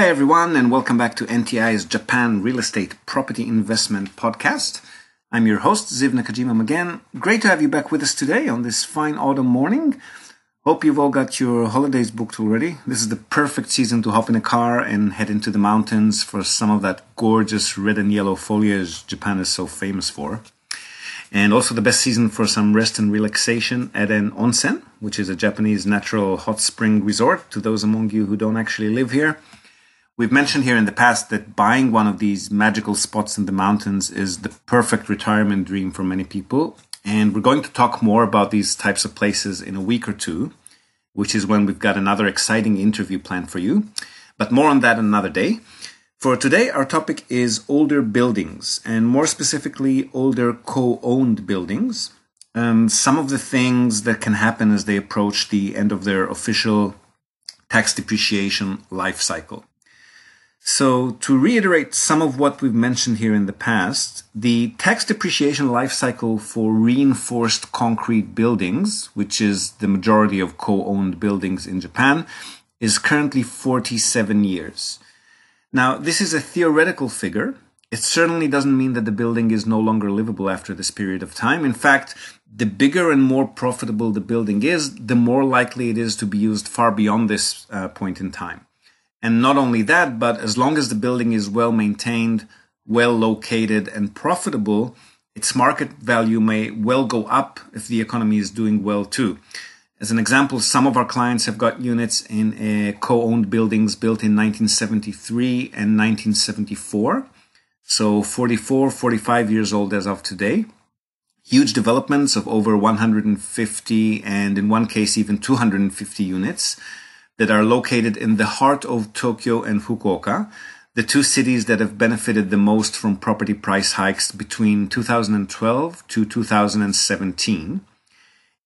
Hi, everyone, and welcome back to NTI's Japan Real Estate Property Investment Podcast. I'm your host, Ziv Nakajima again. Great to have you back with us today on this fine autumn morning. Hope you've all got your holidays booked already. This is the perfect season to hop in a car and head into the mountains for some of that gorgeous red and yellow foliage Japan is so famous for. And also the best season for some rest and relaxation at an onsen, which is a Japanese natural hot spring resort to those among you who don't actually live here. We've mentioned here in the past that buying one of these magical spots in the mountains is the perfect retirement dream for many people. And we're going to talk more about these types of places in a week or two, which is when we've got another exciting interview planned for you. But more on that another day. For today, our topic is older buildings, and more specifically, older co owned buildings. Um, some of the things that can happen as they approach the end of their official tax depreciation life cycle. So, to reiterate some of what we've mentioned here in the past, the tax depreciation life cycle for reinforced concrete buildings, which is the majority of co owned buildings in Japan, is currently 47 years. Now, this is a theoretical figure. It certainly doesn't mean that the building is no longer livable after this period of time. In fact, the bigger and more profitable the building is, the more likely it is to be used far beyond this uh, point in time. And not only that, but as long as the building is well maintained, well located, and profitable, its market value may well go up if the economy is doing well too. As an example, some of our clients have got units in uh, co owned buildings built in 1973 and 1974. So 44, 45 years old as of today. Huge developments of over 150 and in one case even 250 units that are located in the heart of Tokyo and Fukuoka, the two cities that have benefited the most from property price hikes between 2012 to 2017.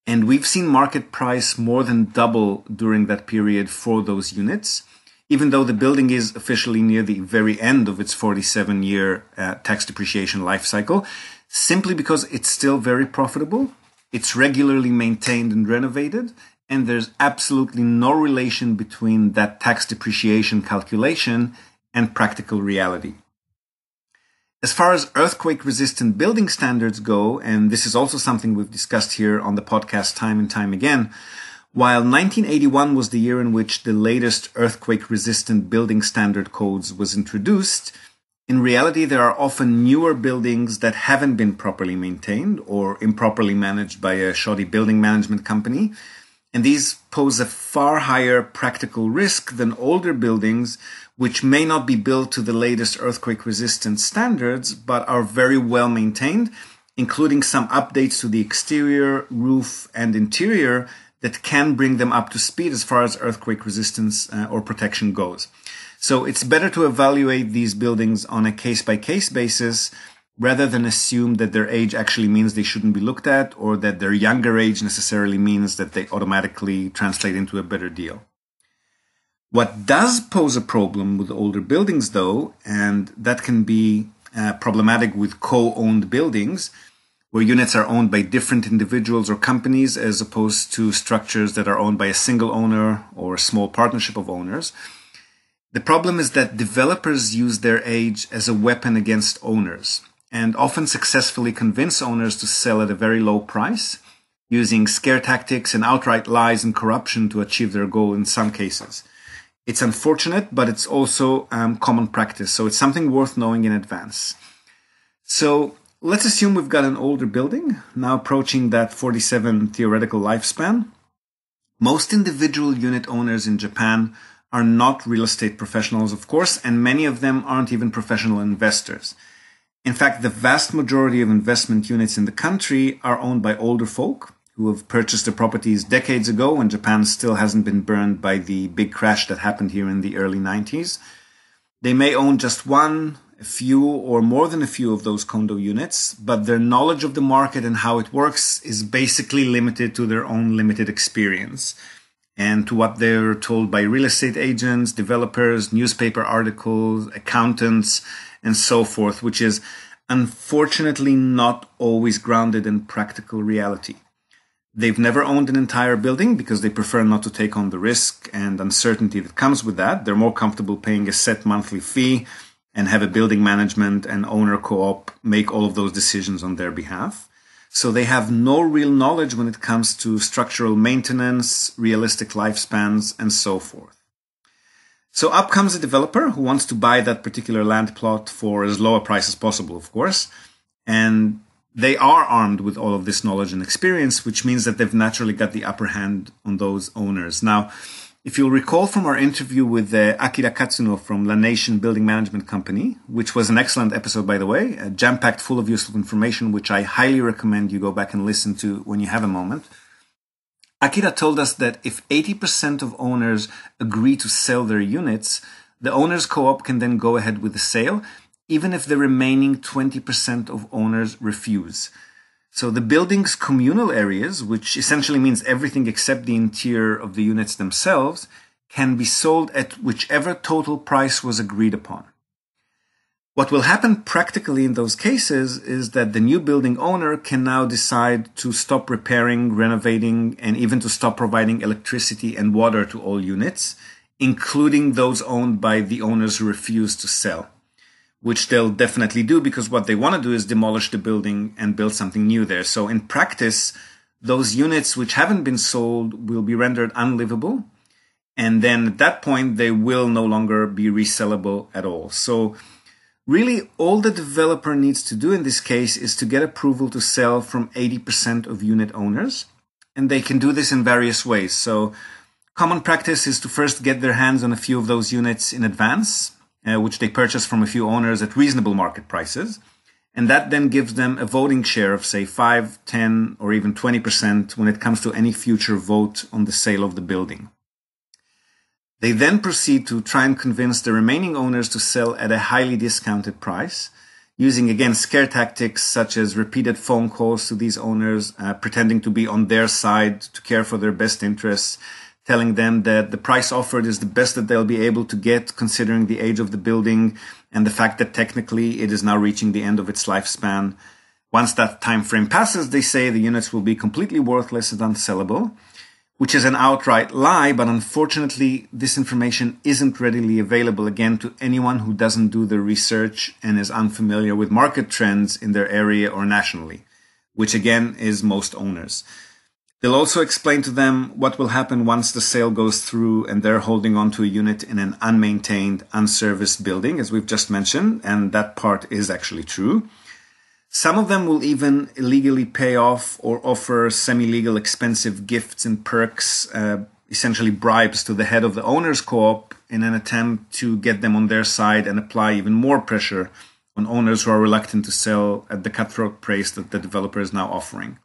And we've seen market price more than double during that period for those units, even though the building is officially near the very end of its 47 year uh, tax depreciation life cycle, simply because it's still very profitable, it's regularly maintained and renovated, and there's absolutely no relation between that tax depreciation calculation and practical reality. As far as earthquake resistant building standards go, and this is also something we've discussed here on the podcast time and time again, while 1981 was the year in which the latest earthquake resistant building standard codes was introduced, in reality, there are often newer buildings that haven't been properly maintained or improperly managed by a shoddy building management company and these pose a far higher practical risk than older buildings, which may not be built to the latest earthquake resistant standards, but are very well maintained, including some updates to the exterior, roof, and interior that can bring them up to speed as far as earthquake resistance uh, or protection goes. So it's better to evaluate these buildings on a case by case basis rather than assume that their age actually means they shouldn't be looked at or that their younger age necessarily means that they automatically translate into a better deal. What does pose a problem with older buildings, though, and that can be uh, problematic with co owned buildings, where units are owned by different individuals or companies as opposed to structures that are owned by a single owner or a small partnership of owners. The problem is that developers use their age as a weapon against owners and often successfully convince owners to sell at a very low price, using scare tactics and outright lies and corruption to achieve their goal in some cases. It's unfortunate, but it's also um, common practice, so it's something worth knowing in advance. So let's assume we've got an older building, now approaching that 47 theoretical lifespan. Most individual unit owners in Japan are not real estate professionals, of course, and many of them aren't even professional investors. In fact, the vast majority of investment units in the country are owned by older folk who have purchased their properties decades ago when Japan still hasn't been burned by the big crash that happened here in the early 90s. They may own just one, a few, or more than a few of those condo units, but their knowledge of the market and how it works is basically limited to their own limited experience and to what they're told by real estate agents, developers, newspaper articles, accountants, and so forth, which is unfortunately not always grounded in practical reality. They've never owned an entire building because they prefer not to take on the risk and uncertainty that comes with that. They're more comfortable paying a set monthly fee and have a building management and owner co-op make all of those decisions on their behalf. So they have no real knowledge when it comes to structural maintenance, realistic lifespans, and so forth. So up comes a developer who wants to buy that particular land plot for as low a price as possible, of course. And they are armed with all of this knowledge and experience, which means that they've naturally got the upper hand on those owners. Now, if you'll recall from our interview with uh, Akira Katsuno from La Nation Building Management Company, which was an excellent episode, by the way, uh, jam packed full of useful information, which I highly recommend you go back and listen to when you have a moment. Akira told us that if 80% of owners agree to sell their units, the owners co op can then go ahead with the sale even if the remaining 20% of owners refuse. So the building's communal areas, which essentially means everything except the interior of the units themselves, can be sold at whichever total price was agreed upon. What will happen practically in those cases is that the new building owner can now decide to stop repairing, renovating, and even to stop providing electricity and water to all units, including those owned by the owners who refuse to sell which they'll definitely do because what they want to do is demolish the building and build something new there. So in practice, those units which haven't been sold will be rendered unlivable. And then at that point, they will no longer be resellable at all. So really all the developer needs to do in this case is to get approval to sell from 80% of unit owners. And they can do this in various ways. So common practice is to first get their hands on a few of those units in advance uh, which they purchase from a few owners at reasonable market prices. And that then gives them a voting share of, say, 5, 10, or even 20% when it comes to any future vote on the sale of the building. They then proceed to try and convince the remaining owners to sell at a highly discounted price, using again scare tactics such as repeated phone calls to these owners, uh, pretending to be on their side to care for their best interests, telling them that the price offered is the best that they'll be able to get considering the age of the building and the fact that technically it is now reaching the end of its lifespan. Once that time frame passes, they say the units will be completely worthless and unsellable, which is an outright lie, but unfortunately, this information isn't readily available again to anyone who doesn't do the research and is unfamiliar with market trends in their area or nationally, which again is most owners. They'll also explain to them what will happen once the sale goes through and they're holding on to a unit in an unmaintained, unserviced building, as we've just mentioned, and that part is actually true. Some of them will even illegally pay off or offer semi legal expensive gifts and perks, uh, essentially bribes to the head of the owner's co op in an attempt to get them on their side and apply even more pressure on owners who are reluctant to sell at the cutthroat price that the developer is now offering.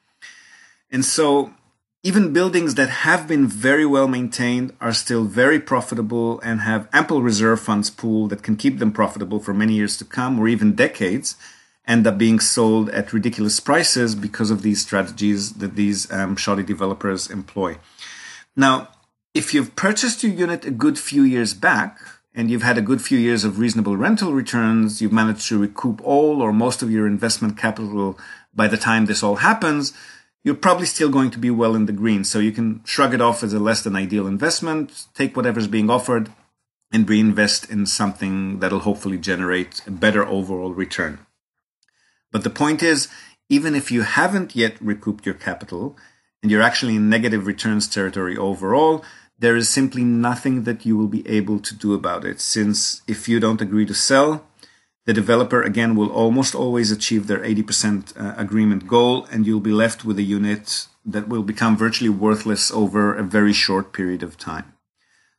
And so even buildings that have been very well maintained are still very profitable and have ample reserve funds pool that can keep them profitable for many years to come or even decades end up being sold at ridiculous prices because of these strategies that these um, shoddy developers employ. Now, if you've purchased your unit a good few years back and you've had a good few years of reasonable rental returns, you've managed to recoup all or most of your investment capital by the time this all happens, you're probably still going to be well in the green. So you can shrug it off as a less than ideal investment, take whatever's being offered, and reinvest in something that'll hopefully generate a better overall return. But the point is, even if you haven't yet recouped your capital and you're actually in negative returns territory overall, there is simply nothing that you will be able to do about it. Since if you don't agree to sell, the developer again will almost always achieve their 80% uh, agreement goal and you'll be left with a unit that will become virtually worthless over a very short period of time.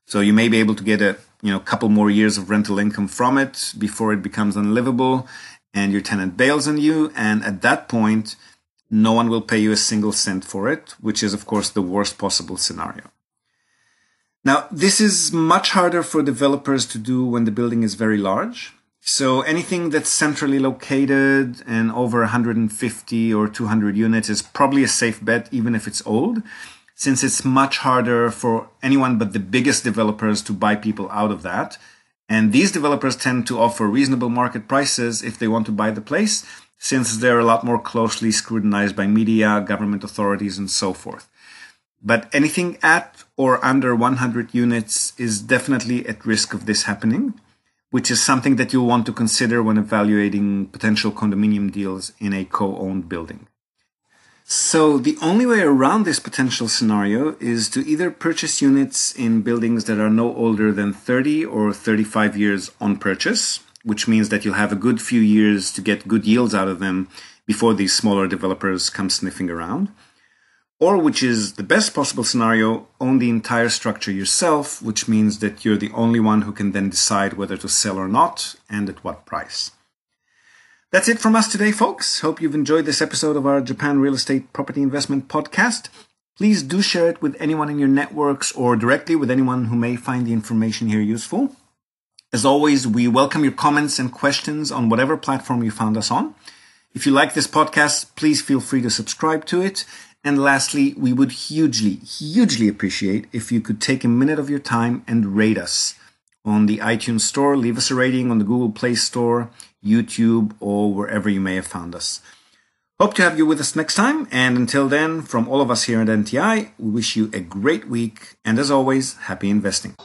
So you may be able to get a you know couple more years of rental income from it before it becomes unlivable and your tenant bails on you and at that point no one will pay you a single cent for it, which is of course the worst possible scenario. Now, this is much harder for developers to do when the building is very large so anything that's centrally located and over 150 or 200 units is probably a safe bet, even if it's old, since it's much harder for anyone but the biggest developers to buy people out of that. And these developers tend to offer reasonable market prices if they want to buy the place. since they're a lot more closely scrutinized by media, government authorities, and so forth. But anything at or under 100 units is definitely at risk of this happening, which is something that you'll want to consider when evaluating potential condominium deals in a co-owned building. So the only way around this potential scenario is to either purchase units in buildings that are no older than 30 or 35 years on purchase, which means that you'll have a good few years to get good yields out of them before these smaller developers come sniffing around. Or, which is the best possible scenario, own the entire structure yourself, which means that you're the only one who can then decide whether to sell or not and at what price. That's it from us today, folks. Hope you've enjoyed this episode of our Japan Real Estate Property Investment Podcast. Please do share it with anyone in your networks or directly with anyone who may find the information here useful. As always, we welcome your comments and questions on whatever platform you found us on. If you like this podcast, please feel free to subscribe to it. And lastly, we would hugely, hugely appreciate if you could take a minute of your time and rate us on the iTunes Store. Leave us a rating on the Google Play Store, YouTube, or wherever you may have found us. Hope to have you with us next time. And until then, from all of us here at NTI, we wish you a great week. And as always, happy investing.